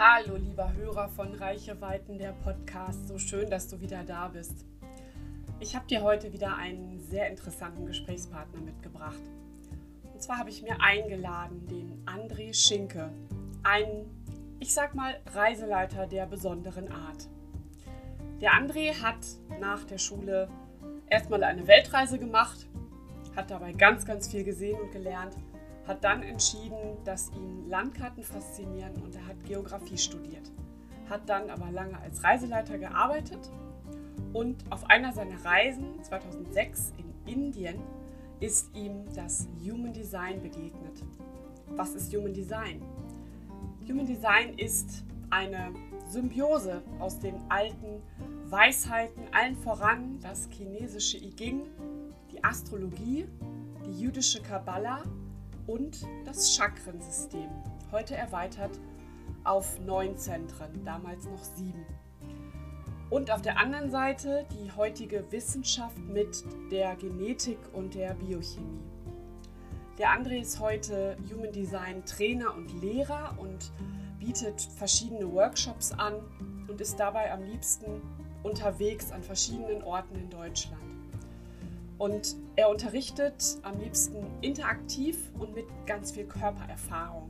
Hallo, lieber Hörer von Reiche Weiten, der Podcast. So schön, dass du wieder da bist. Ich habe dir heute wieder einen sehr interessanten Gesprächspartner mitgebracht. Und zwar habe ich mir eingeladen den André Schinke, einen, ich sag mal, Reiseleiter der besonderen Art. Der André hat nach der Schule erstmal eine Weltreise gemacht, hat dabei ganz, ganz viel gesehen und gelernt hat dann entschieden, dass ihn Landkarten faszinieren und er hat Geografie studiert. Hat dann aber lange als Reiseleiter gearbeitet und auf einer seiner Reisen 2006 in Indien ist ihm das Human Design begegnet. Was ist Human Design? Human Design ist eine Symbiose aus den alten Weisheiten, allen voran das chinesische I Ching, die Astrologie, die jüdische Kabbala und das Chakrensystem, heute erweitert auf neun Zentren, damals noch sieben. Und auf der anderen Seite die heutige Wissenschaft mit der Genetik und der Biochemie. Der André ist heute Human Design Trainer und Lehrer und bietet verschiedene Workshops an und ist dabei am liebsten unterwegs an verschiedenen Orten in Deutschland. Und er unterrichtet am liebsten interaktiv und mit ganz viel Körpererfahrung.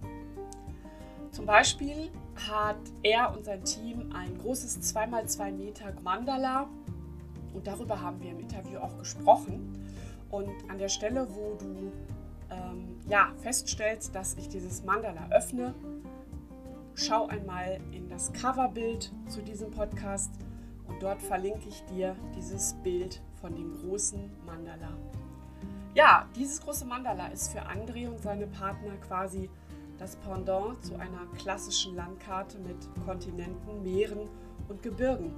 Zum Beispiel hat er und sein Team ein großes 2x2 Meter Mandala und darüber haben wir im Interview auch gesprochen. Und an der Stelle, wo du ähm, ja, feststellst, dass ich dieses Mandala öffne, schau einmal in das Coverbild zu diesem Podcast dort verlinke ich dir dieses Bild von dem großen Mandala. Ja, dieses große Mandala ist für André und seine Partner quasi das Pendant zu einer klassischen Landkarte mit Kontinenten, Meeren und Gebirgen.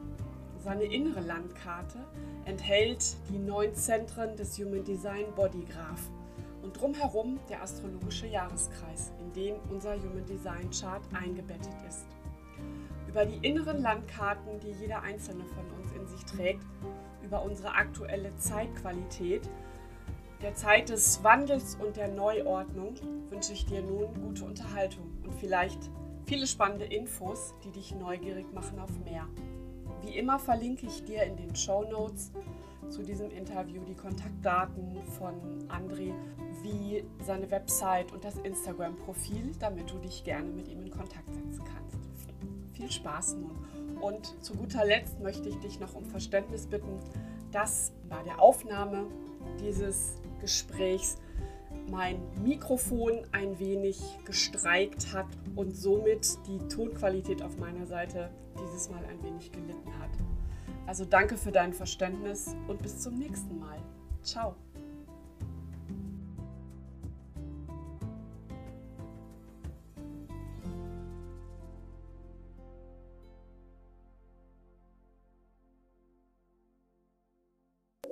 Seine innere Landkarte enthält die neun Zentren des Human Design Body Graph und drumherum der astrologische Jahreskreis, in den unser Human Design Chart eingebettet ist. Über die inneren Landkarten, die jeder einzelne von uns in sich trägt, über unsere aktuelle Zeitqualität, der Zeit des Wandels und der Neuordnung wünsche ich dir nun gute Unterhaltung und vielleicht viele spannende Infos, die dich neugierig machen auf mehr. Wie immer verlinke ich dir in den Show Notes zu diesem Interview die Kontaktdaten von André, wie seine Website und das Instagram-Profil, damit du dich gerne mit ihm in Kontakt setzen kannst. Viel Spaß nun! Und zu guter Letzt möchte ich dich noch um Verständnis bitten, dass bei der Aufnahme dieses Gesprächs mein Mikrofon ein wenig gestreikt hat und somit die Tonqualität auf meiner Seite dieses Mal ein wenig gelitten hat. Also danke für dein Verständnis und bis zum nächsten Mal. Ciao.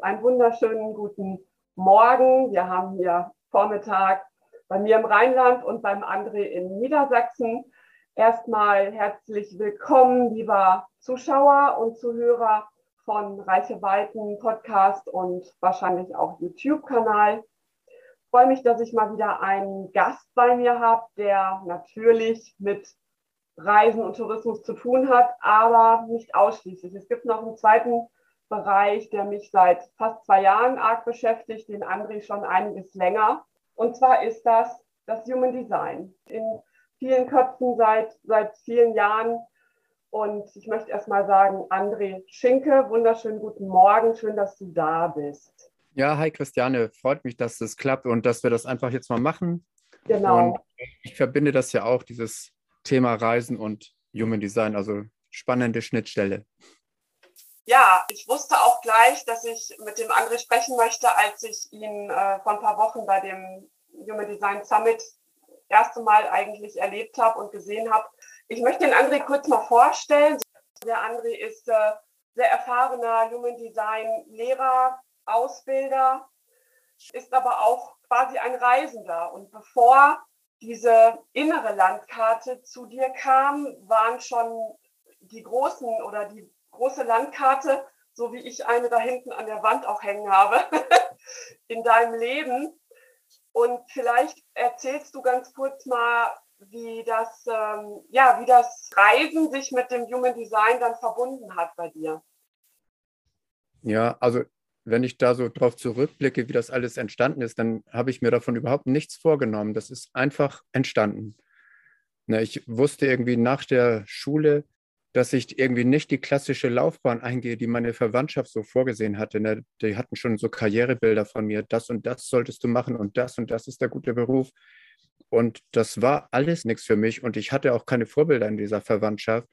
Einen wunderschönen guten Morgen. Wir haben hier Vormittag bei mir im Rheinland und beim André in Niedersachsen. Erstmal herzlich willkommen, lieber Zuschauer und Zuhörer von Reiche Weiten Podcast und wahrscheinlich auch YouTube-Kanal. Ich freue mich, dass ich mal wieder einen Gast bei mir habe, der natürlich mit Reisen und Tourismus zu tun hat, aber nicht ausschließlich. Es gibt noch einen zweiten Bereich, der mich seit fast zwei Jahren arg beschäftigt, den André schon einiges länger. Und zwar ist das das Human Design. In vielen Köpfen seit, seit vielen Jahren. Und ich möchte erst mal sagen, André Schinke, wunderschönen guten Morgen, schön, dass du da bist. Ja, hi Christiane, freut mich, dass das klappt und dass wir das einfach jetzt mal machen. Genau. Und ich verbinde das ja auch, dieses Thema Reisen und Human Design, also spannende Schnittstelle ja, ich wusste auch gleich, dass ich mit dem André sprechen möchte, als ich ihn äh, vor ein paar Wochen bei dem Human Design Summit erste Mal eigentlich erlebt habe und gesehen habe. Ich möchte den André kurz mal vorstellen. Der André ist äh, sehr erfahrener Human Design Lehrer, Ausbilder, ist aber auch quasi ein Reisender. Und bevor diese innere Landkarte zu dir kam, waren schon die großen oder die große Landkarte, so wie ich eine da hinten an der Wand auch hängen habe, in deinem Leben. Und vielleicht erzählst du ganz kurz mal, wie das, ähm, ja, wie das Reisen sich mit dem Human Design dann verbunden hat bei dir. Ja, also wenn ich da so drauf zurückblicke, wie das alles entstanden ist, dann habe ich mir davon überhaupt nichts vorgenommen. Das ist einfach entstanden. Na, ich wusste irgendwie nach der Schule, dass ich irgendwie nicht die klassische Laufbahn eingehe, die meine Verwandtschaft so vorgesehen hatte. Ne? Die hatten schon so Karrierebilder von mir. Das und das solltest du machen und das und das ist der gute Beruf. Und das war alles nichts für mich. Und ich hatte auch keine Vorbilder in dieser Verwandtschaft,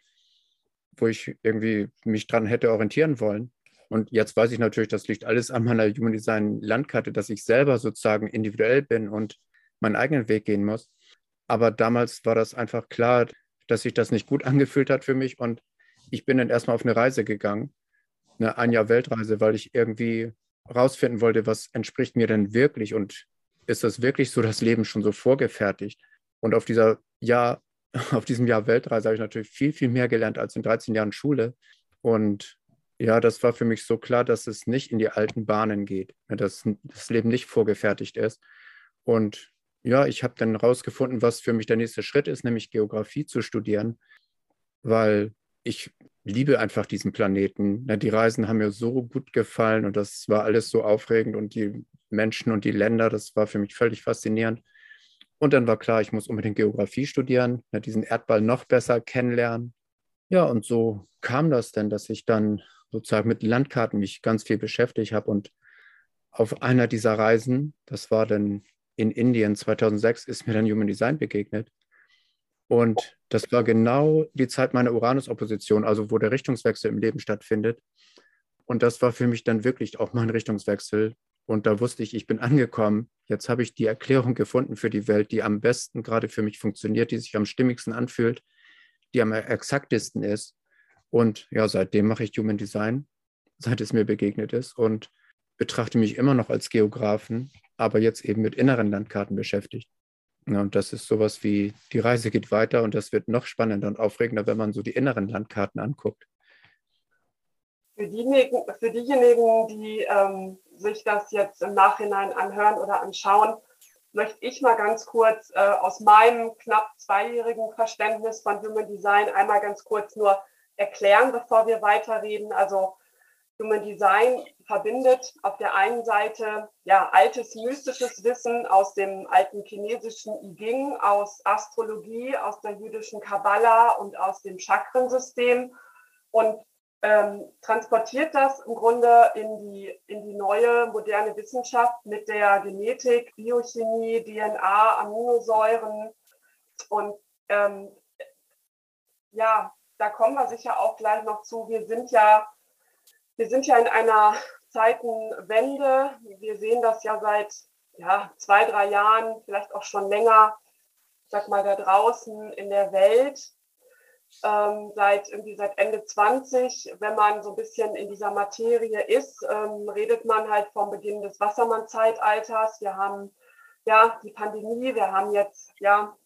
wo ich irgendwie mich dran hätte orientieren wollen. Und jetzt weiß ich natürlich, das liegt alles an meiner Human Design Landkarte, dass ich selber sozusagen individuell bin und meinen eigenen Weg gehen muss. Aber damals war das einfach klar, dass sich das nicht gut angefühlt hat für mich. Und ich bin dann erstmal auf eine Reise gegangen, eine ein Jahr Weltreise, weil ich irgendwie rausfinden wollte, was entspricht mir denn wirklich und ist das wirklich so das Leben schon so vorgefertigt? Und auf dieser Jahr, auf diesem Jahr Weltreise habe ich natürlich viel, viel mehr gelernt als in 13 Jahren Schule. Und ja, das war für mich so klar, dass es nicht in die alten Bahnen geht, dass das Leben nicht vorgefertigt ist. Und ja, ich habe dann herausgefunden, was für mich der nächste Schritt ist, nämlich Geografie zu studieren, weil ich liebe einfach diesen Planeten. Die Reisen haben mir so gut gefallen und das war alles so aufregend und die Menschen und die Länder, das war für mich völlig faszinierend. Und dann war klar, ich muss unbedingt Geografie studieren, diesen Erdball noch besser kennenlernen. Ja, und so kam das denn, dass ich dann sozusagen mit Landkarten mich ganz viel beschäftigt habe und auf einer dieser Reisen, das war dann in Indien 2006, ist mir dann Human Design begegnet. Und das war genau die Zeit meiner Uranus-Opposition, also wo der Richtungswechsel im Leben stattfindet. Und das war für mich dann wirklich auch mein Richtungswechsel. Und da wusste ich, ich bin angekommen. Jetzt habe ich die Erklärung gefunden für die Welt, die am besten gerade für mich funktioniert, die sich am stimmigsten anfühlt, die am exaktesten ist. Und ja, seitdem mache ich Human Design, seit es mir begegnet ist und betrachte mich immer noch als Geografen, aber jetzt eben mit inneren Landkarten beschäftigt. Ja, und das ist sowas wie, die Reise geht weiter und das wird noch spannender und aufregender, wenn man so die inneren Landkarten anguckt. Für diejenigen, für diejenigen die ähm, sich das jetzt im Nachhinein anhören oder anschauen, möchte ich mal ganz kurz äh, aus meinem knapp zweijährigen Verständnis von Human Design einmal ganz kurz nur erklären, bevor wir weiterreden. Also Human Design verbindet. Auf der einen Seite ja altes mystisches Wissen aus dem alten chinesischen I Ching, aus Astrologie, aus der jüdischen Kabbala und aus dem Chakrensystem. Und ähm, transportiert das im Grunde in die, in die neue moderne Wissenschaft mit der Genetik, Biochemie, DNA, Aminosäuren. Und ähm, ja, da kommen wir sicher auch gleich noch zu. Wir sind ja wir sind ja in einer Zeitenwende. Wir sehen das ja seit ja, zwei, drei Jahren, vielleicht auch schon länger, sag mal, da draußen in der Welt. Ähm, seit irgendwie seit Ende 20, wenn man so ein bisschen in dieser Materie ist, ähm, redet man halt vom Beginn des Wassermann-Zeitalters. Wir haben ja die Pandemie, wir haben jetzt ja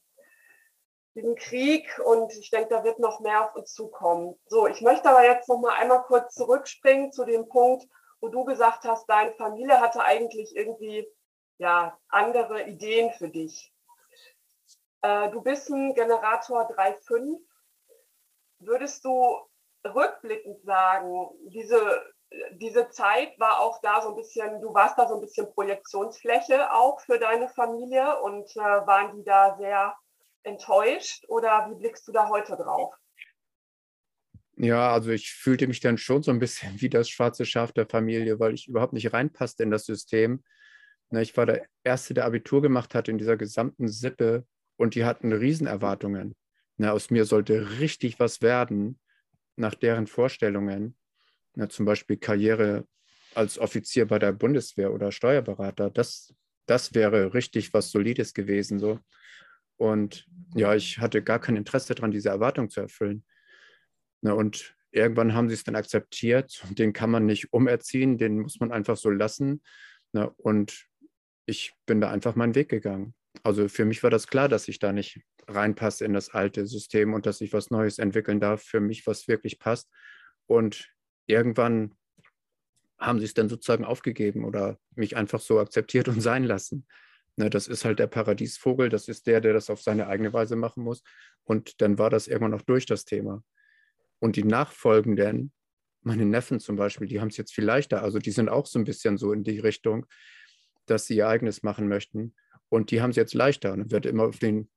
diesen Krieg und ich denke, da wird noch mehr auf uns zukommen. So, ich möchte aber jetzt noch mal einmal kurz zurückspringen zu dem Punkt, wo du gesagt hast, deine Familie hatte eigentlich irgendwie ja andere Ideen für dich. Äh, du bist ein Generator 3.5. Würdest du rückblickend sagen, diese, diese Zeit war auch da so ein bisschen, du warst da so ein bisschen Projektionsfläche auch für deine Familie und äh, waren die da sehr enttäuscht oder wie blickst du da heute drauf? Ja, also ich fühlte mich dann schon so ein bisschen wie das schwarze Schaf der Familie, weil ich überhaupt nicht reinpasste in das System. Ich war der Erste, der Abitur gemacht hat in dieser gesamten Sippe und die hatten Riesenerwartungen. Aus mir sollte richtig was werden nach deren Vorstellungen. Zum Beispiel Karriere als Offizier bei der Bundeswehr oder Steuerberater. Das, das wäre richtig was Solides gewesen. So. Und ja, ich hatte gar kein Interesse daran, diese Erwartung zu erfüllen. Na, und irgendwann haben sie es dann akzeptiert. Den kann man nicht umerziehen, den muss man einfach so lassen. Na, und ich bin da einfach meinen Weg gegangen. Also für mich war das klar, dass ich da nicht reinpasse in das alte System und dass ich was Neues entwickeln darf, für mich, was wirklich passt. Und irgendwann haben sie es dann sozusagen aufgegeben oder mich einfach so akzeptiert und sein lassen. Ne, das ist halt der Paradiesvogel, das ist der, der das auf seine eigene Weise machen muss. Und dann war das irgendwann noch durch das Thema. Und die Nachfolgenden, meine Neffen zum Beispiel, die haben es jetzt viel leichter. Also die sind auch so ein bisschen so in die Richtung, dass sie ihr eigenes machen möchten. Und die haben es jetzt leichter. Und wird immer auf den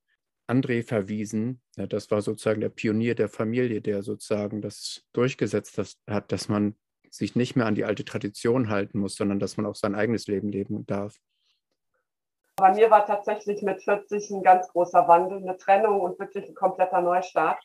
André verwiesen. Ja, das war sozusagen der Pionier der Familie, der sozusagen das durchgesetzt hat, dass man sich nicht mehr an die alte Tradition halten muss, sondern dass man auch sein eigenes Leben leben darf. Bei mir war tatsächlich mit 40 ein ganz großer Wandel, eine Trennung und wirklich ein kompletter Neustart.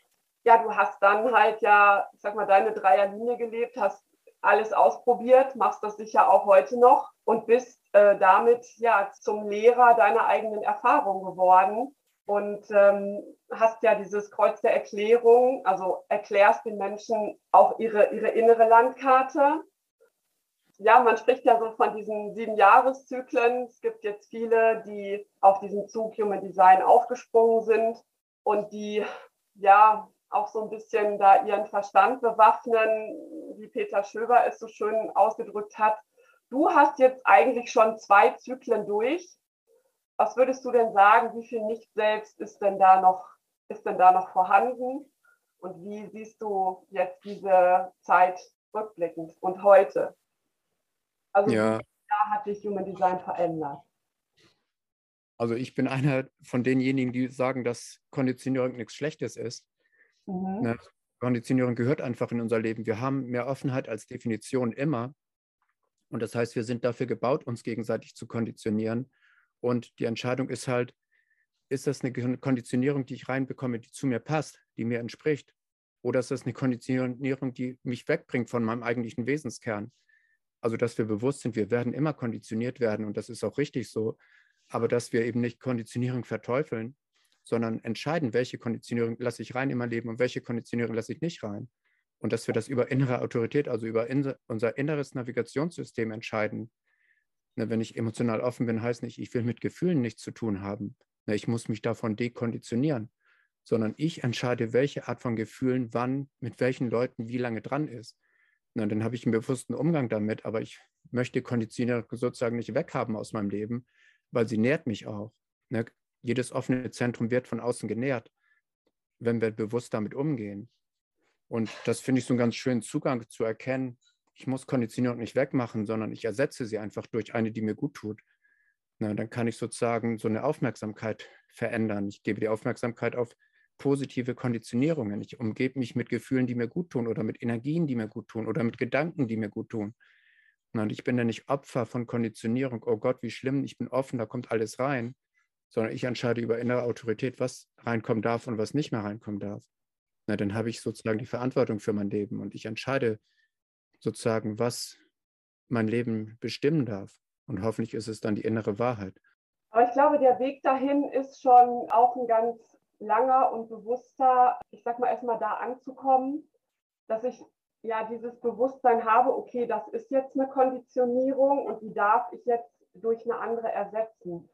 Ja, du hast dann halt ja, ich sag mal, deine Dreierlinie gelebt, hast alles ausprobiert, machst das sicher auch heute noch und bist äh, damit ja zum Lehrer deiner eigenen Erfahrung geworden und ähm, hast ja dieses Kreuz der Erklärung, also erklärst den Menschen auch ihre, ihre innere Landkarte. Ja, man spricht ja so von diesen sieben Jahreszyklen. Es gibt jetzt viele, die auf diesen Zug Human Design aufgesprungen sind und die ja auch so ein bisschen da ihren Verstand bewaffnen, wie Peter Schöber es so schön ausgedrückt hat. Du hast jetzt eigentlich schon zwei Zyklen durch was würdest du denn sagen, wie viel Nicht-Selbst ist denn da noch, ist denn da noch vorhanden? Und wie siehst du jetzt diese Zeit rückblickend und heute? Also ja. da hat sich Human Design verändert? Also ich bin einer von denjenigen, die sagen, dass Konditionierung nichts Schlechtes ist. Mhm. Ne? Konditionierung gehört einfach in unser Leben. Wir haben mehr Offenheit als Definition immer. Und das heißt, wir sind dafür gebaut, uns gegenseitig zu konditionieren. Und die Entscheidung ist halt, ist das eine Konditionierung, die ich reinbekomme, die zu mir passt, die mir entspricht? Oder ist das eine Konditionierung, die mich wegbringt von meinem eigentlichen Wesenskern? Also, dass wir bewusst sind, wir werden immer konditioniert werden und das ist auch richtig so, aber dass wir eben nicht Konditionierung verteufeln, sondern entscheiden, welche Konditionierung lasse ich rein in mein Leben und welche Konditionierung lasse ich nicht rein. Und dass wir das über innere Autorität, also über unser inneres Navigationssystem entscheiden, Ne, wenn ich emotional offen bin, heißt nicht, ich will mit Gefühlen nichts zu tun haben. Ne, ich muss mich davon dekonditionieren, sondern ich entscheide, welche Art von Gefühlen wann, mit welchen Leuten, wie lange dran ist. Na, dann habe ich einen bewussten Umgang damit, aber ich möchte Konditionierung sozusagen nicht weghaben aus meinem Leben, weil sie nährt mich auch. Ne? Jedes offene Zentrum wird von außen genährt, wenn wir bewusst damit umgehen. Und das finde ich so einen ganz schönen Zugang zu erkennen, ich muss Konditionierung nicht wegmachen, sondern ich ersetze sie einfach durch eine, die mir gut tut. Na, dann kann ich sozusagen so eine Aufmerksamkeit verändern. Ich gebe die Aufmerksamkeit auf positive Konditionierungen. Ich umgebe mich mit Gefühlen, die mir gut tun oder mit Energien, die mir gut tun oder mit Gedanken, die mir gut tun. Und ich bin ja nicht Opfer von Konditionierung. Oh Gott, wie schlimm, ich bin offen, da kommt alles rein. Sondern ich entscheide über innere Autorität, was reinkommen darf und was nicht mehr reinkommen darf. Na, dann habe ich sozusagen die Verantwortung für mein Leben und ich entscheide, sozusagen, was mein Leben bestimmen darf. Und hoffentlich ist es dann die innere Wahrheit. Aber ich glaube, der Weg dahin ist schon auch ein ganz langer und bewusster, ich sag mal erstmal da anzukommen, dass ich ja dieses Bewusstsein habe, okay, das ist jetzt eine Konditionierung und die darf ich jetzt durch eine andere ersetzen.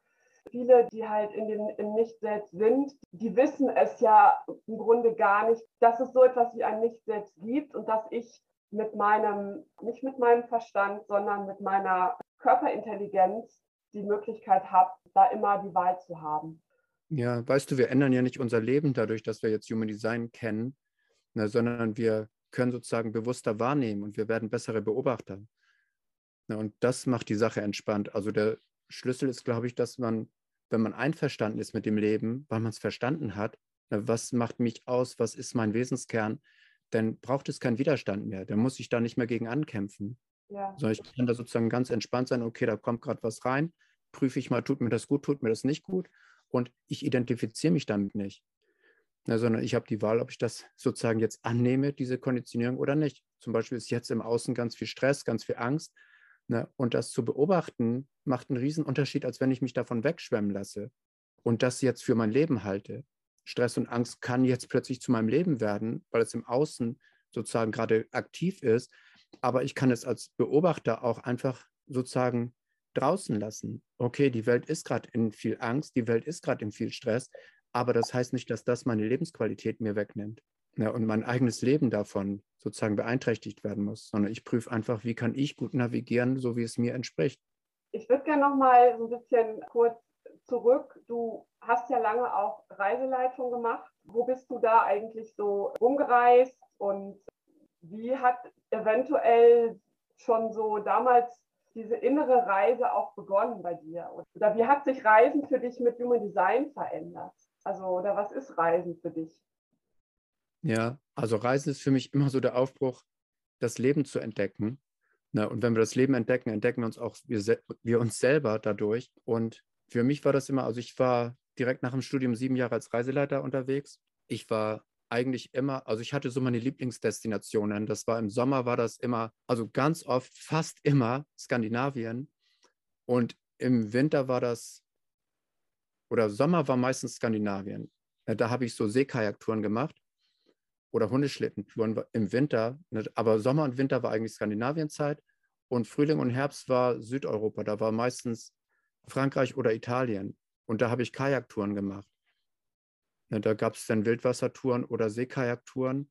Viele, die halt in dem, im Nicht-Selbst sind, die wissen es ja im Grunde gar nicht, dass es so etwas wie ein Nicht-Selbst gibt und dass ich mit meinem, nicht mit meinem Verstand, sondern mit meiner Körperintelligenz die Möglichkeit habe, da immer die Wahl zu haben. Ja, weißt du, wir ändern ja nicht unser Leben dadurch, dass wir jetzt Human Design kennen, ne, sondern wir können sozusagen bewusster wahrnehmen und wir werden bessere Beobachter. Ne, und das macht die Sache entspannt. Also der Schlüssel ist, glaube ich, dass man, wenn man einverstanden ist mit dem Leben, weil man es verstanden hat, ne, was macht mich aus, was ist mein Wesenskern, dann braucht es keinen Widerstand mehr. Dann muss ich da nicht mehr gegen ankämpfen. Ja. Sondern ich kann da sozusagen ganz entspannt sein, okay, da kommt gerade was rein, prüfe ich mal, tut mir das gut, tut mir das nicht gut und ich identifiziere mich damit nicht. Ja, sondern ich habe die Wahl, ob ich das sozusagen jetzt annehme, diese Konditionierung oder nicht. Zum Beispiel ist jetzt im Außen ganz viel Stress, ganz viel Angst. Ne? Und das zu beobachten, macht einen riesen Unterschied, als wenn ich mich davon wegschwemmen lasse und das jetzt für mein Leben halte. Stress und Angst kann jetzt plötzlich zu meinem Leben werden, weil es im Außen sozusagen gerade aktiv ist. Aber ich kann es als Beobachter auch einfach sozusagen draußen lassen. Okay, die Welt ist gerade in viel Angst, die Welt ist gerade in viel Stress, aber das heißt nicht, dass das meine Lebensqualität mir wegnimmt ja, und mein eigenes Leben davon sozusagen beeinträchtigt werden muss, sondern ich prüfe einfach, wie kann ich gut navigieren, so wie es mir entspricht. Ich würde gerne noch mal so ein bisschen kurz zurück. Du hast ja lange auch Reiseleitung gemacht. Wo bist du da eigentlich so rumgereist und wie hat eventuell schon so damals diese innere Reise auch begonnen bei dir? Oder wie hat sich Reisen für dich mit Human Design verändert? Also, oder was ist Reisen für dich? Ja, also Reisen ist für mich immer so der Aufbruch, das Leben zu entdecken. Na, und wenn wir das Leben entdecken, entdecken wir uns auch wir, wir uns selber dadurch. Und für mich war das immer, also ich war direkt nach dem Studium sieben Jahre als Reiseleiter unterwegs. Ich war eigentlich immer, also ich hatte so meine Lieblingsdestinationen. Das war im Sommer war das immer, also ganz oft, fast immer Skandinavien. Und im Winter war das, oder Sommer war meistens Skandinavien. Da habe ich so Seekajaktouren gemacht oder Hundeschlittentouren im Winter. Ne, aber Sommer und Winter war eigentlich Skandinavienzeit und Frühling und Herbst war Südeuropa. Da war meistens Frankreich oder Italien. Und da habe ich Kajaktouren gemacht. Ne, da gab es dann Wildwassertouren oder Seekajaktouren.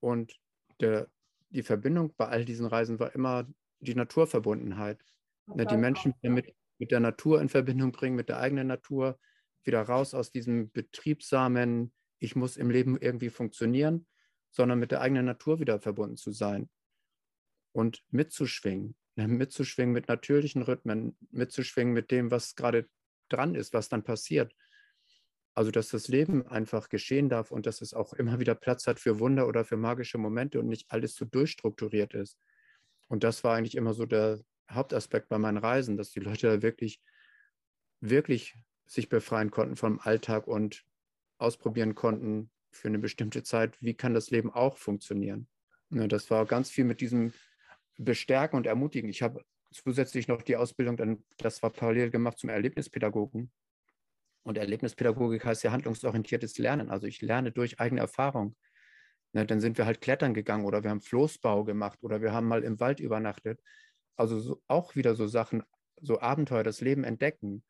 Und der, die Verbindung bei all diesen Reisen war immer die Naturverbundenheit. Ne, die Menschen mit, mit der Natur in Verbindung bringen, mit der eigenen Natur, wieder raus aus diesem betriebsamen, ich muss im Leben irgendwie funktionieren, sondern mit der eigenen Natur wieder verbunden zu sein und mitzuschwingen, ne, mitzuschwingen mit natürlichen Rhythmen, mitzuschwingen mit dem, was gerade dran ist, was dann passiert. Also, dass das Leben einfach geschehen darf und dass es auch immer wieder Platz hat für Wunder oder für magische Momente und nicht alles so durchstrukturiert ist. Und das war eigentlich immer so der Hauptaspekt bei meinen Reisen, dass die Leute da wirklich, wirklich sich befreien konnten vom Alltag und ausprobieren konnten für eine bestimmte Zeit, wie kann das Leben auch funktionieren. Ja, das war ganz viel mit diesem Bestärken und Ermutigen. Ich habe zusätzlich noch die Ausbildung, dann, das war parallel gemacht zum Erlebnispädagogen. Und Erlebnispädagogik heißt ja handlungsorientiertes Lernen. Also ich lerne durch eigene Erfahrung. Ne, dann sind wir halt klettern gegangen oder wir haben Floßbau gemacht oder wir haben mal im Wald übernachtet. Also so, auch wieder so Sachen, so Abenteuer, das Leben entdecken.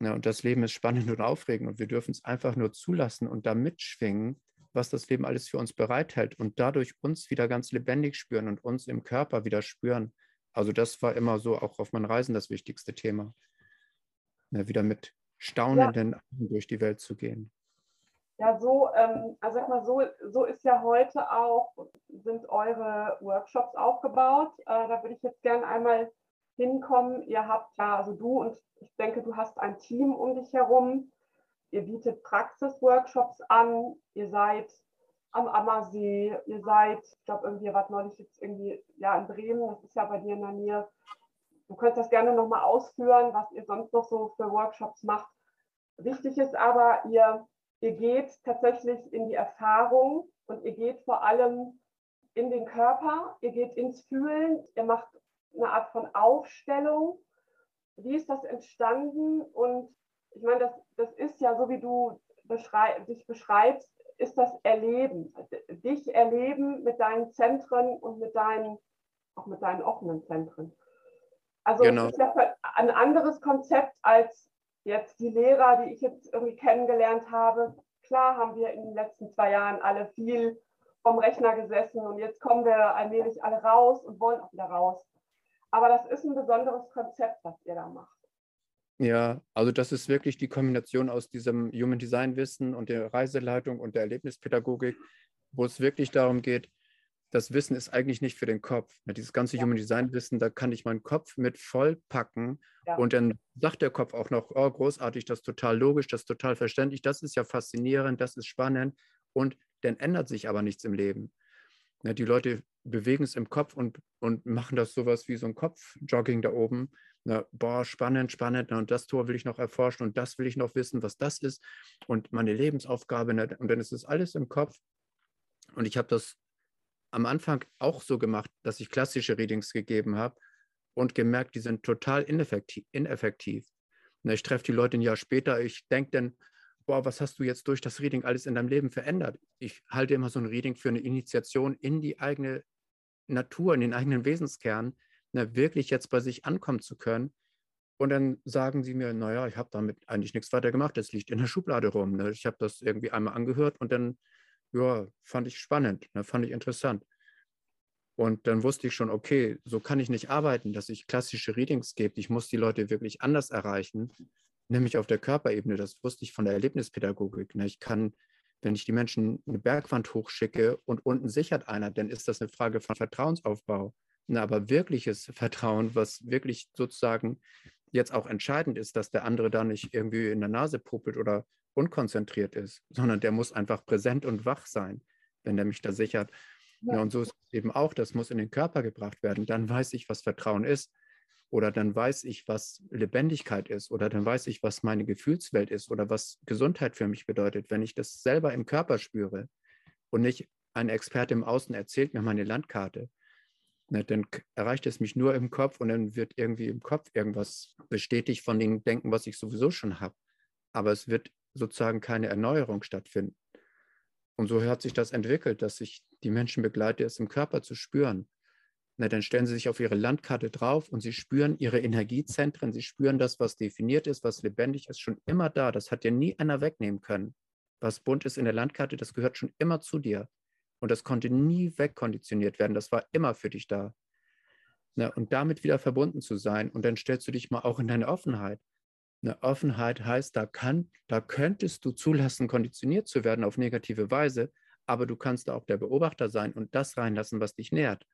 Ne, und das Leben ist spannend und aufregend und wir dürfen es einfach nur zulassen und da mitschwingen, was das Leben alles für uns bereithält und dadurch uns wieder ganz lebendig spüren und uns im Körper wieder spüren. Also das war immer so auch auf meinen Reisen das wichtigste Thema. Ne, wieder mit staunenden ja. Augen durch die Welt zu gehen. Ja, so, ähm, also sag mal, so, so ist ja heute auch, sind eure Workshops aufgebaut. Äh, da würde ich jetzt gerne einmal hinkommen. Ihr habt ja, also du und ich denke, du hast ein Team um dich herum. Ihr bietet Praxisworkshops an. Ihr seid am Ammersee. Ihr seid, ich glaube, irgendwie, wart neulich jetzt irgendwie, ja, in Bremen. Das ist ja bei dir in der Nähe. Du könntest das gerne nochmal ausführen, was ihr sonst noch so für Workshops macht. Wichtig ist aber, ihr, ihr geht tatsächlich in die Erfahrung und ihr geht vor allem in den Körper, ihr geht ins Fühlen, ihr macht eine Art von Aufstellung. Wie ist das entstanden? Und ich meine, das, das ist ja so, wie du beschrei dich beschreibst, ist das Erleben. Dich erleben mit deinen Zentren und mit deinen, auch mit deinen offenen Zentren. Also genau. es ist ja ein anderes Konzept als jetzt die Lehrer, die ich jetzt irgendwie kennengelernt habe. Klar haben wir in den letzten zwei Jahren alle viel vom Rechner gesessen und jetzt kommen wir allmählich alle raus und wollen auch wieder raus. Aber das ist ein besonderes Konzept, was ihr da macht. Ja, also das ist wirklich die Kombination aus diesem Human Design Wissen und der Reiseleitung und der Erlebnispädagogik, wo es wirklich darum geht, das Wissen ist eigentlich nicht für den Kopf. Dieses ganze ja. Human Design Wissen, da kann ich meinen Kopf mit vollpacken ja. und dann sagt der Kopf auch noch, oh, großartig, das ist total logisch, das ist total verständlich, das ist ja faszinierend, das ist spannend und dann ändert sich aber nichts im Leben. Die Leute bewegen es im Kopf und, und machen das sowas wie so ein Kopfjogging da oben. Na, boah, spannend, spannend, und das Tor will ich noch erforschen und das will ich noch wissen, was das ist und meine Lebensaufgabe. Und dann ist es alles im Kopf. Und ich habe das am Anfang auch so gemacht, dass ich klassische Readings gegeben habe und gemerkt, die sind total ineffektiv. ineffektiv. Ich treffe die Leute ein Jahr später, ich denke dann, boah, was hast du jetzt durch das Reading alles in deinem Leben verändert? Ich halte immer so ein Reading für eine Initiation in die eigene Natur, in den eigenen Wesenskern, ne, wirklich jetzt bei sich ankommen zu können. Und dann sagen sie mir, naja, ich habe damit eigentlich nichts weiter gemacht, das liegt in der Schublade rum. Ne? Ich habe das irgendwie einmal angehört und dann ja, fand ich spannend, ne, fand ich interessant. Und dann wusste ich schon, okay, so kann ich nicht arbeiten, dass ich klassische Readings gebe. Ich muss die Leute wirklich anders erreichen. nämlich auf der Körperebene. Das wusste ich von der Erlebnispädagogik. Ne? Ich kann, wenn ich die Menschen eine Bergwand hochschicke und unten sichert einer, dann ist das eine Frage von Vertrauensaufbau. Na, aber wirkliches Vertrauen, was wirklich sozusagen jetzt auch entscheidend ist, dass der andere da nicht irgendwie in der Nase puppelt oder unkonzentriert ist, sondern der muss einfach präsent und wach sein, wenn der mich da sichert. Ja. und so ist es eben auch, das muss in den Körper gebracht werden. Dann weiß ich, was Vertrauen ist. Oder dann weiß ich, was Lebendigkeit ist. Oder dann weiß ich, was meine Gefühlswelt ist. Oder was Gesundheit für mich bedeutet, wenn ich das selber im Körper spüre und nicht ein Experte im Außen erzählt mir meine Landkarte. Ne, dann erreicht es mich nur im Kopf und dann wird irgendwie im Kopf irgendwas bestätigt von dem Denken, was ich sowieso schon habe. Aber es wird sozusagen keine Erneuerung stattfinden. Und so hat sich das entwickelt, dass ich die Menschen begleite, es im Körper zu spüren. Na, dann stellen sie sich auf ihre Landkarte drauf und sie spüren ihre Energiezentren, sie spüren das, was definiert ist, was lebendig ist, schon immer da. Das hat dir nie einer wegnehmen können. Was bunt ist in der Landkarte, das gehört schon immer zu dir. Und das konnte nie wegkonditioniert werden. Das war immer für dich da. Na, und damit wieder verbunden zu sein. Und dann stellst du dich mal auch in deine Offenheit. Eine Offenheit heißt, da, kann, da könntest du zulassen, konditioniert zu werden auf negative Weise, aber du kannst auch der Beobachter sein und das reinlassen, was dich nährt.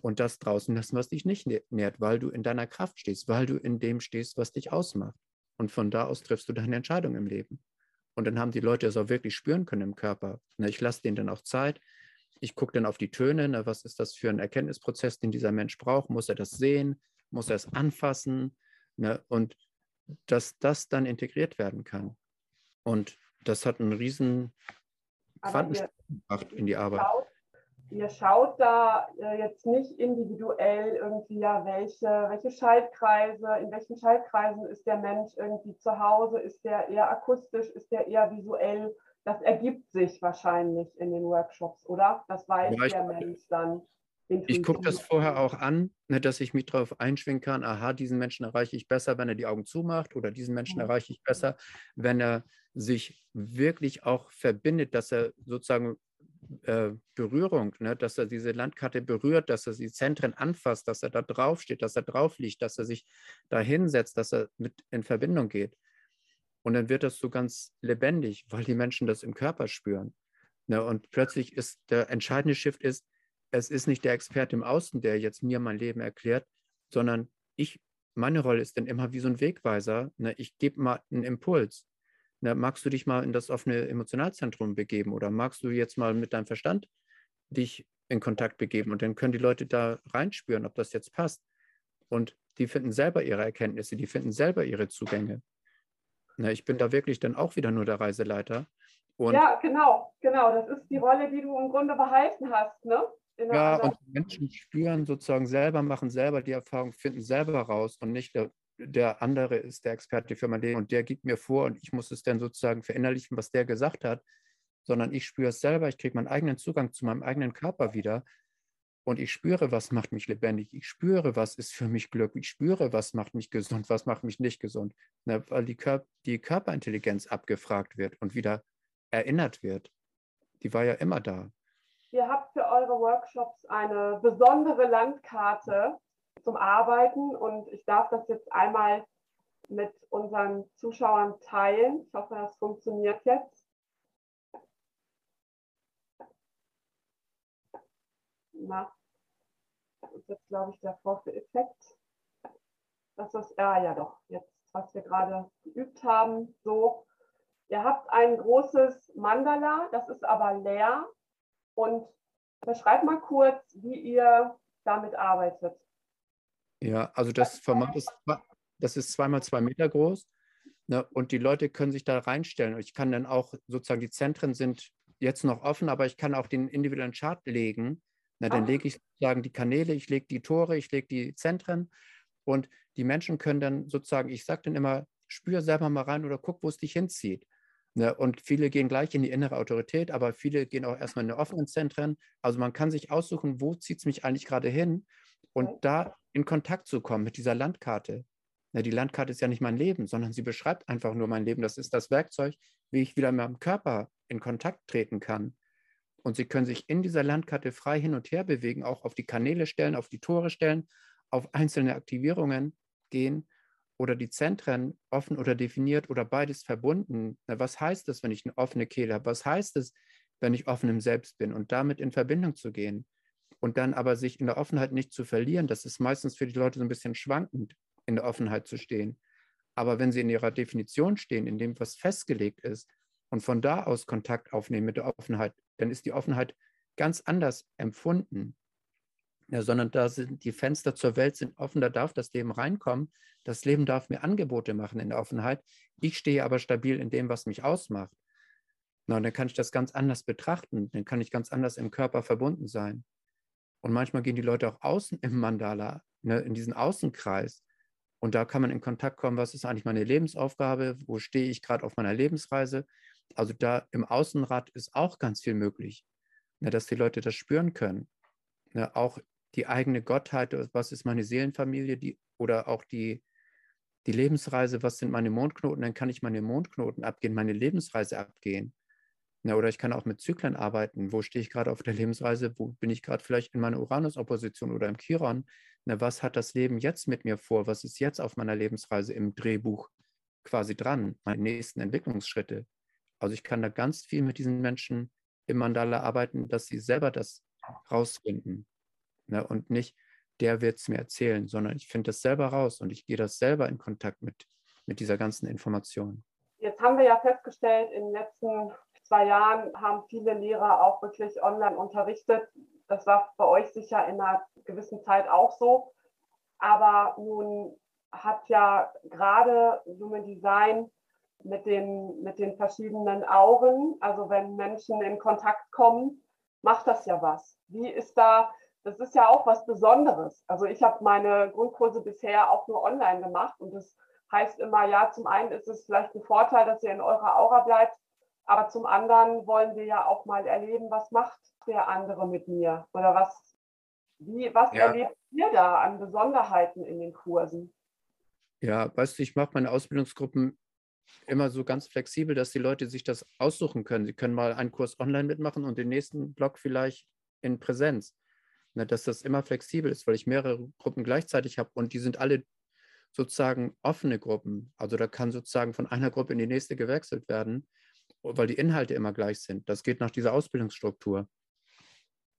Und das draußen lassen, was dich nicht nährt, weil du in deiner Kraft stehst, weil du in dem stehst, was dich ausmacht. Und von da aus triffst du deine Entscheidung im Leben. Und dann haben die Leute es auch wirklich spüren können im Körper. Ich lasse denen dann auch Zeit. Ich gucke dann auf die Töne. Was ist das für ein Erkenntnisprozess, den dieser Mensch braucht? Muss er das sehen? Muss er es anfassen? Und dass das dann integriert werden kann. Und das hat einen riesen Quantensprung gebracht in die Arbeit. Schaut, ihr schaut da äh, jetzt nicht individuell irgendwie, ja, welche, welche Schaltkreise, in welchen Schaltkreisen ist der Mensch irgendwie zu Hause, ist der eher akustisch, ist der eher visuell. Das ergibt sich wahrscheinlich in den Workshops, oder? Das weiß ja, der Mensch dann. Ich gucke das vorher auch an, ne, dass ich mich darauf einschwingen kann, aha, diesen Menschen erreiche ich besser, wenn er die Augen zumacht oder diesen Menschen erreiche ich besser, wenn er sich wirklich auch verbindet, dass er sozusagen äh, Berührung, ne, dass er diese Landkarte berührt, dass er die Zentren anfasst, dass er da drauf steht, dass er drauf liegt, dass er sich da hinsetzt, dass er mit in Verbindung geht. Und dann wird das so ganz lebendig, weil die Menschen das im Körper spüren. Ne, und plötzlich ist der entscheidende Shift ist, es ist nicht der Experte im Außen, der jetzt mir mein Leben erklärt, sondern ich, meine Rolle ist dann immer wie so ein Wegweiser. Ne? Ich gebe mal einen Impuls. Ne? Magst du dich mal in das offene Emotionalzentrum begeben oder magst du jetzt mal mit deinem Verstand dich in Kontakt begeben und dann können die Leute da reinspüren, ob das jetzt passt. Und die finden selber ihre Erkenntnisse, die finden selber ihre Zugänge. Ne? Ich bin da wirklich dann auch wieder nur der Reiseleiter. Und ja, genau, genau. Das ist die Rolle, die du im Grunde behalten hast, ne? Ja, und Menschen spüren sozusagen selber, machen selber die Erfahrung, finden selber raus und nicht der, der andere ist der Experte für mein Leben und der gibt mir vor und ich muss es dann sozusagen verinnerlichen, was der gesagt hat, sondern ich spüre es selber, ich kriege meinen eigenen Zugang zu meinem eigenen Körper wieder und ich spüre, was macht mich lebendig, ich spüre, was ist für mich Glück, ich spüre, was macht mich gesund, was macht mich nicht gesund, ne, weil die, Kör die Körperintelligenz abgefragt wird und wieder erinnert wird. Die war ja immer da. Ihr habt für eure Workshops eine besondere Landkarte zum Arbeiten und ich darf das jetzt einmal mit unseren Zuschauern teilen. Ich hoffe, das funktioniert jetzt. Na, das ist jetzt, glaube ich, der Vorführeffekt. Das ist, ah ja doch, jetzt, was wir gerade geübt haben, so. Ihr habt ein großes Mandala, das ist aber leer. Und beschreib mal kurz, wie ihr damit arbeitet. Ja, also das Format ist, das ist zweimal zwei Meter groß ne, und die Leute können sich da reinstellen. Ich kann dann auch sozusagen, die Zentren sind jetzt noch offen, aber ich kann auch den individuellen Chart legen. Na, dann ah. lege ich sozusagen die Kanäle, ich lege die Tore, ich lege die Zentren und die Menschen können dann sozusagen, ich sage dann immer, spür selber mal rein oder guck, wo es dich hinzieht. Ne? Und viele gehen gleich in die innere Autorität, aber viele gehen auch erstmal in die offenen Zentren. Also man kann sich aussuchen, wo zieht es mich eigentlich gerade hin und da in Kontakt zu kommen mit dieser Landkarte. Ne, die Landkarte ist ja nicht mein Leben, sondern sie beschreibt einfach nur mein Leben. Das ist das Werkzeug, wie ich wieder mit meinem Körper in Kontakt treten kann. Und Sie können sich in dieser Landkarte frei hin und her bewegen, auch auf die Kanäle stellen, auf die Tore stellen, auf einzelne Aktivierungen gehen oder die Zentren offen oder definiert oder beides verbunden. Na, was heißt das, wenn ich eine offene Kehle habe? Was heißt es, wenn ich offen im Selbst bin und damit in Verbindung zu gehen? Und dann aber sich in der Offenheit nicht zu verlieren, das ist meistens für die Leute so ein bisschen schwankend, in der Offenheit zu stehen. Aber wenn sie in ihrer Definition stehen, in dem, was festgelegt ist, und von da aus Kontakt aufnehmen mit der Offenheit, dann ist die Offenheit ganz anders empfunden. Ja, sondern da sind die Fenster zur Welt sind offen, da darf das Leben reinkommen. Das Leben darf mir Angebote machen in der Offenheit. Ich stehe aber stabil in dem, was mich ausmacht. Na, und dann kann ich das ganz anders betrachten. Dann kann ich ganz anders im Körper verbunden sein. Und manchmal gehen die Leute auch außen im Mandala, ne, in diesen Außenkreis. Und da kann man in Kontakt kommen, was ist eigentlich meine Lebensaufgabe, wo stehe ich gerade auf meiner Lebensreise. Also da im Außenrad ist auch ganz viel möglich, ne, dass die Leute das spüren können. Ne, auch die eigene Gottheit, was ist meine Seelenfamilie, die, oder auch die, die Lebensreise, was sind meine Mondknoten, dann kann ich meine Mondknoten abgehen, meine Lebensreise abgehen. Ja, oder ich kann auch mit Zyklen arbeiten. Wo stehe ich gerade auf der Lebensreise? Wo bin ich gerade vielleicht in meiner Uranus-Opposition oder im Chiron? Na, was hat das Leben jetzt mit mir vor? Was ist jetzt auf meiner Lebensreise im Drehbuch quasi dran? Meine nächsten Entwicklungsschritte. Also ich kann da ganz viel mit diesen Menschen im Mandala arbeiten, dass sie selber das rausfinden. Ne? Und nicht, der wird es mir erzählen, sondern ich finde das selber raus und ich gehe das selber in Kontakt mit, mit dieser ganzen Information. Jetzt haben wir ja festgestellt, in den letzten zwei Jahren haben viele Lehrer auch wirklich online unterrichtet. Das war bei euch sicher in einer gewissen Zeit auch so. Aber nun hat ja gerade Human Design mit den, mit den verschiedenen Augen, also wenn Menschen in Kontakt kommen, macht das ja was. Wie ist da, das ist ja auch was Besonderes. Also ich habe meine Grundkurse bisher auch nur online gemacht und das heißt immer, ja, zum einen ist es vielleicht ein Vorteil, dass ihr in eurer Aura bleibt, aber zum anderen wollen wir ja auch mal erleben, was macht der andere mit mir oder was, wie, was ja. erlebt ihr da an Besonderheiten in den Kursen? Ja, weißt du, ich mache meine Ausbildungsgruppen immer so ganz flexibel, dass die Leute sich das aussuchen können. Sie können mal einen Kurs online mitmachen und den nächsten Block vielleicht in Präsenz. Ne, dass das immer flexibel ist, weil ich mehrere Gruppen gleichzeitig habe und die sind alle sozusagen offene Gruppen. Also da kann sozusagen von einer Gruppe in die nächste gewechselt werden, weil die Inhalte immer gleich sind. Das geht nach dieser Ausbildungsstruktur.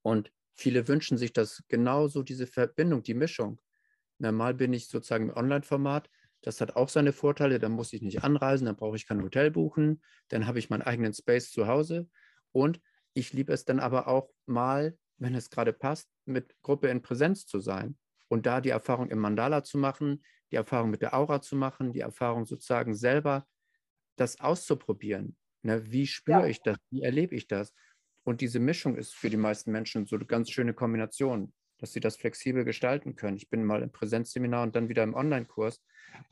Und viele wünschen sich das genauso, diese Verbindung, die Mischung. Normal bin ich sozusagen im Online-Format. Das hat auch seine Vorteile. Dann muss ich nicht anreisen, dann brauche ich kein Hotel buchen. Dann habe ich meinen eigenen Space zu Hause. Und ich liebe es dann aber auch mal, wenn es gerade passt, mit Gruppe in Präsenz zu sein und da die Erfahrung im Mandala zu machen, die Erfahrung mit der Aura zu machen, die Erfahrung sozusagen selber das auszuprobieren. Ne, wie spüre ja. ich das? Wie erlebe ich das? Und diese Mischung ist für die meisten Menschen so eine ganz schöne Kombination, dass sie das flexibel gestalten können. Ich bin mal im Präsenzseminar und dann wieder im Online-Kurs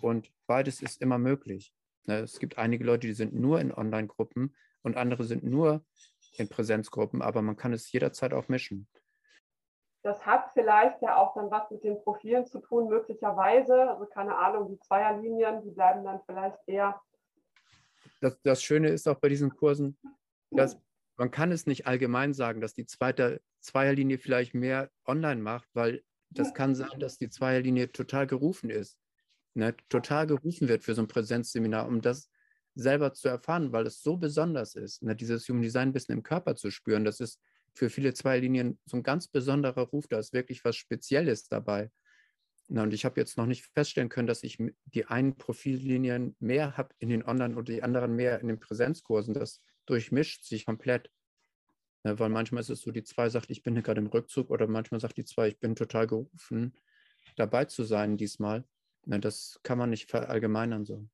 und beides ist immer möglich. Ne, es gibt einige Leute, die sind nur in Online-Gruppen und andere sind nur in Präsenzgruppen, aber man kann es jederzeit auch mischen. Das hat vielleicht ja auch dann was mit den Profilen zu tun, möglicherweise. Also keine Ahnung, die Zweierlinien, die bleiben dann vielleicht eher. Das, das Schöne ist auch bei diesen Kursen, dass man kann es nicht allgemein sagen, dass die zweite Zweierlinie vielleicht mehr online macht, weil das kann sein, dass die Zweierlinie total gerufen ist, ne, total gerufen wird für so ein Präsenzseminar, um das selber zu erfahren, weil es so besonders ist, ne, dieses Human Design ein bisschen im Körper zu spüren. Das ist für viele Zweierlinien so ein ganz besonderer Ruf, da ist wirklich was Spezielles dabei. Na, und ich habe jetzt noch nicht feststellen können, dass ich die einen Profillinien mehr habe in den Online- und die anderen mehr in den Präsenzkursen. Das durchmischt sich komplett. Ja, weil manchmal ist es so, die zwei sagt, ich bin gerade im Rückzug oder manchmal sagt die zwei, ich bin total gerufen, dabei zu sein diesmal. Ja, das kann man nicht verallgemeinern so.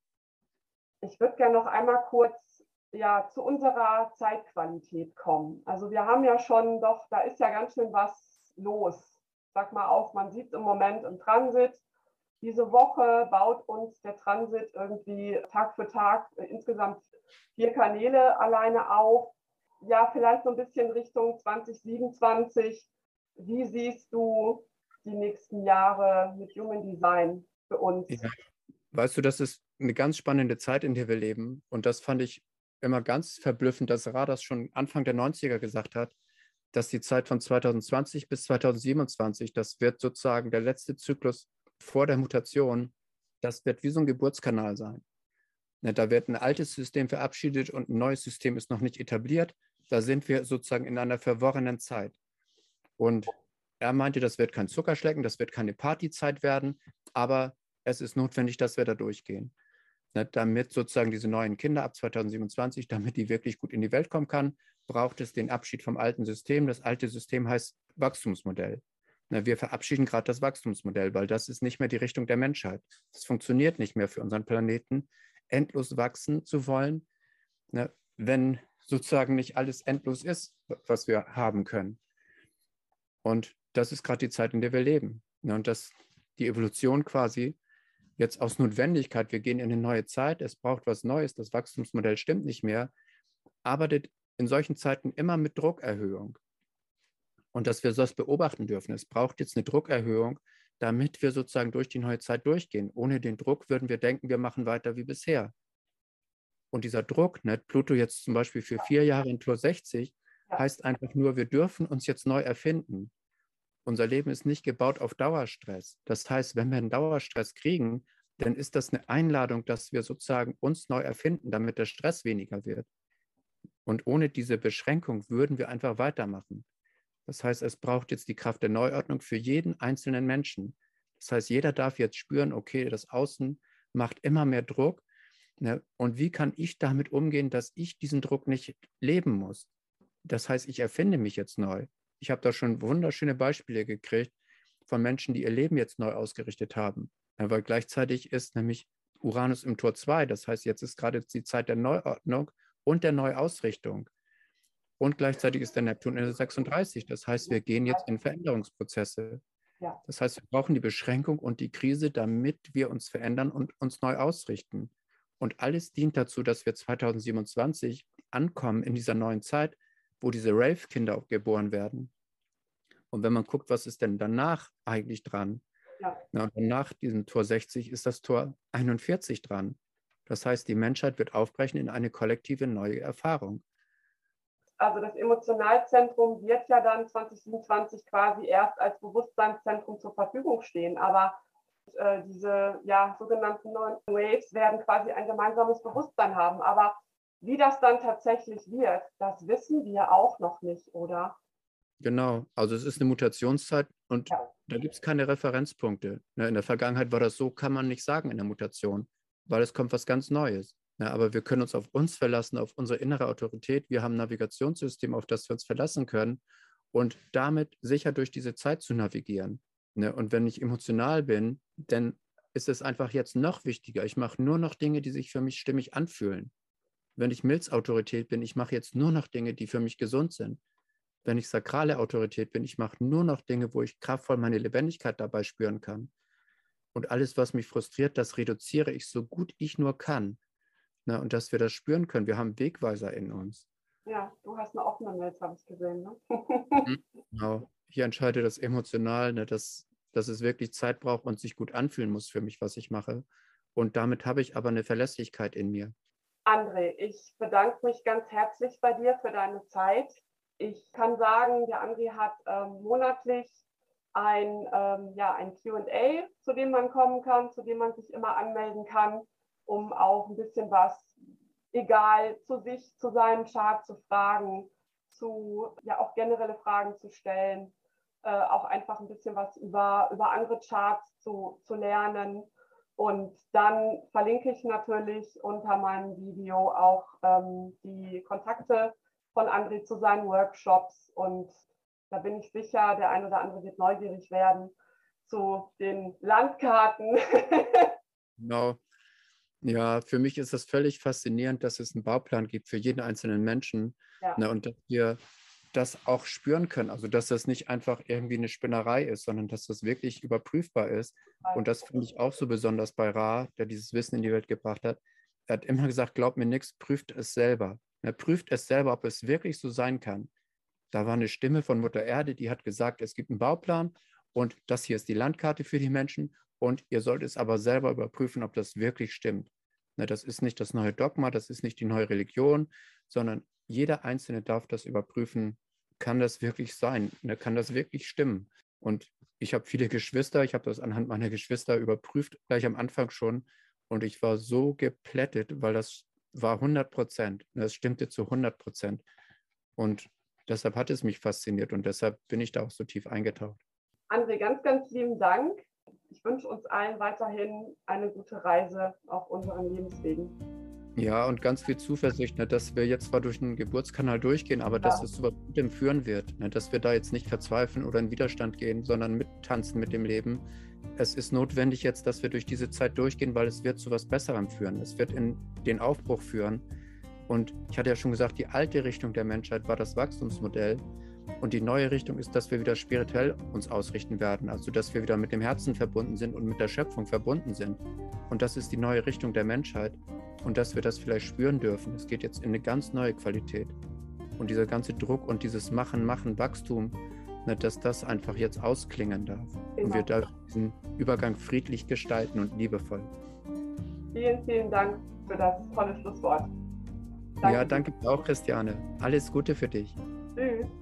Ich würde gerne noch einmal kurz ja, zu unserer Zeitqualität kommen. Also wir haben ja schon doch, da ist ja ganz schön was los. Sag mal auch, man sieht es im Moment im Transit. Diese Woche baut uns der Transit irgendwie Tag für Tag insgesamt vier Kanäle alleine auf. Ja, vielleicht so ein bisschen Richtung 2027. Wie siehst du die nächsten Jahre mit Human Design für uns? Ja. Weißt du, das ist eine ganz spannende Zeit, in der wir leben. Und das fand ich immer ganz verblüffend, dass Radas schon Anfang der 90er gesagt hat, dass die Zeit von 2020 bis 2027, das wird sozusagen der letzte Zyklus vor der Mutation, das wird wie so ein Geburtskanal sein. Ne, da wird ein altes System verabschiedet und ein neues System ist noch nicht etabliert. Da sind wir sozusagen in einer verworrenen Zeit. Und er meinte, das wird kein Zuckerschlecken, das wird keine Partyzeit werden, aber es ist notwendig, dass wir da durchgehen. Ne, damit sozusagen diese neuen Kinder ab 2027, damit die wirklich gut in die Welt kommen kann, braucht es den Abschied vom alten System. Das alte System heißt Wachstumsmodell. Ne, wir verabschieden gerade das Wachstumsmodell, weil das ist nicht mehr die Richtung der Menschheit. Das funktioniert nicht mehr für unseren Planeten, endlos wachsen zu wollen, ne, wenn sozusagen nicht alles endlos ist, was wir haben können. Und das ist gerade die Zeit, in der wir leben. Ne, und dass die Evolution quasi jetzt aus Notwendigkeit, wir gehen in eine neue Zeit, es braucht was Neues, das Wachstumsmodell stimmt nicht mehr, arbeitet in solchen Zeiten immer mit Druckerhöhung. Und dass wir das beobachten dürfen. Es braucht jetzt eine Druckerhöhung, damit wir sozusagen durch die neue Zeit durchgehen. Ohne den Druck würden wir denken, wir machen weiter wie bisher. Und dieser Druck, ne, Pluto jetzt zum Beispiel für vier Jahre in Tour 60, heißt einfach nur, wir dürfen uns jetzt neu erfinden. Unser Leben ist nicht gebaut auf Dauerstress. Das heißt, wenn wir einen Dauerstress kriegen, dann ist das eine Einladung, dass wir sozusagen uns neu erfinden, damit der Stress weniger wird. Und ohne diese Beschränkung würden wir einfach weitermachen. Das heißt, es braucht jetzt die Kraft der Neuordnung für jeden einzelnen Menschen. Das heißt, jeder darf jetzt spüren, okay, das Außen macht immer mehr Druck. Ne? Und wie kann ich damit umgehen, dass ich diesen Druck nicht leben muss? Das heißt, ich erfinde mich jetzt neu. Ich habe da schon wunderschöne Beispiele gekriegt von Menschen, die ihr Leben jetzt neu ausgerichtet haben. Weil gleichzeitig ist nämlich Uranus im Tor 2. Das heißt, jetzt ist gerade die Zeit der Neuordnung und der Neuausrichtung. Und gleichzeitig ist der Neptun in der 36. Das heißt, wir gehen jetzt in Veränderungsprozesse. Das heißt, wir brauchen die Beschränkung und die Krise, damit wir uns verändern und uns neu ausrichten. Und alles dient dazu, dass wir 2027 ankommen in dieser neuen Zeit, wo diese Rave-Kinder geboren werden. Und wenn man guckt, was ist denn danach eigentlich dran? Ja. Na, nach diesem Tor 60 ist das Tor 41 dran. Das heißt, die Menschheit wird aufbrechen in eine kollektive neue Erfahrung. Also das Emotionalzentrum wird ja dann 2027 quasi erst als Bewusstseinszentrum zur Verfügung stehen. Aber äh, diese ja, sogenannten neuen Waves werden quasi ein gemeinsames Bewusstsein haben. Aber wie das dann tatsächlich wird, das wissen wir auch noch nicht, oder? Genau, also es ist eine Mutationszeit und ja. da gibt es keine Referenzpunkte. Ne, in der Vergangenheit war das so, kann man nicht sagen in der Mutation weil es kommt was ganz Neues. Ja, aber wir können uns auf uns verlassen, auf unsere innere Autorität. Wir haben ein Navigationssystem, auf das wir uns verlassen können und damit sicher durch diese Zeit zu navigieren. Ne? Und wenn ich emotional bin, dann ist es einfach jetzt noch wichtiger. Ich mache nur noch Dinge, die sich für mich stimmig anfühlen. Wenn ich Milzautorität bin, ich mache jetzt nur noch Dinge, die für mich gesund sind. Wenn ich sakrale Autorität bin, ich mache nur noch Dinge, wo ich kraftvoll meine Lebendigkeit dabei spüren kann. Und alles, was mich frustriert, das reduziere ich so gut ich nur kann. Na, und dass wir das spüren können. Wir haben Wegweiser in uns. Ja, du hast eine offene Welt, habe ich gesehen. Ne? Mhm, genau. Hier entscheidet das emotional, ne, dass, dass es wirklich Zeit braucht und sich gut anfühlen muss für mich, was ich mache. Und damit habe ich aber eine Verlässlichkeit in mir. André, ich bedanke mich ganz herzlich bei dir für deine Zeit. Ich kann sagen, der André hat ähm, monatlich ein, ähm, ja, ein QA, zu dem man kommen kann, zu dem man sich immer anmelden kann, um auch ein bisschen was, egal zu sich, zu seinem Chart zu fragen, zu ja auch generelle Fragen zu stellen, äh, auch einfach ein bisschen was über, über andere Charts zu, zu lernen. Und dann verlinke ich natürlich unter meinem Video auch ähm, die Kontakte von André zu seinen Workshops und da bin ich sicher, der ein oder andere wird neugierig werden zu den Landkarten. genau. Ja, für mich ist das völlig faszinierend, dass es einen Bauplan gibt für jeden einzelnen Menschen ja. ne, und dass wir das auch spüren können. Also, dass das nicht einfach irgendwie eine Spinnerei ist, sondern dass das wirklich überprüfbar ist. Und das finde ich auch so besonders bei Ra, der dieses Wissen in die Welt gebracht hat. Er hat immer gesagt, glaubt mir nichts, prüft es selber. Er prüft es selber, ob es wirklich so sein kann. Da war eine Stimme von Mutter Erde, die hat gesagt, es gibt einen Bauplan und das hier ist die Landkarte für die Menschen und ihr sollt es aber selber überprüfen, ob das wirklich stimmt. Na, das ist nicht das neue Dogma, das ist nicht die neue Religion, sondern jeder Einzelne darf das überprüfen, kann das wirklich sein, ne, kann das wirklich stimmen. Und ich habe viele Geschwister, ich habe das anhand meiner Geschwister überprüft, gleich am Anfang schon. Und ich war so geplättet, weil das war 100 Prozent. Das stimmte zu 100 Prozent. Und deshalb hat es mich fasziniert und deshalb bin ich da auch so tief eingetaucht. André, ganz, ganz lieben Dank. Ich wünsche uns allen weiterhin eine gute Reise auf unseren Lebenswegen. Ja, und ganz viel Zuversicht, ne, dass wir jetzt zwar durch den Geburtskanal durchgehen, aber ja. dass es zu was Gutem führen wird. Ne, dass wir da jetzt nicht verzweifeln oder in Widerstand gehen, sondern mittanzen mit dem Leben. Es ist notwendig jetzt, dass wir durch diese Zeit durchgehen, weil es wird zu was Besserem führen. Es wird in den Aufbruch führen. Und ich hatte ja schon gesagt, die alte Richtung der Menschheit war das Wachstumsmodell. Und die neue Richtung ist, dass wir wieder spirituell uns ausrichten werden, also dass wir wieder mit dem Herzen verbunden sind und mit der Schöpfung verbunden sind. Und das ist die neue Richtung der Menschheit und dass wir das vielleicht spüren dürfen. Es geht jetzt in eine ganz neue Qualität. Und dieser ganze Druck und dieses Machen, Machen, Wachstum, ne, dass das einfach jetzt ausklingen darf. Genau. Und wir da diesen Übergang friedlich gestalten und liebevoll. Vielen, vielen Dank für das tolle Schlusswort. Danke. Ja, danke auch, Christiane. Alles Gute für dich. Tschüss.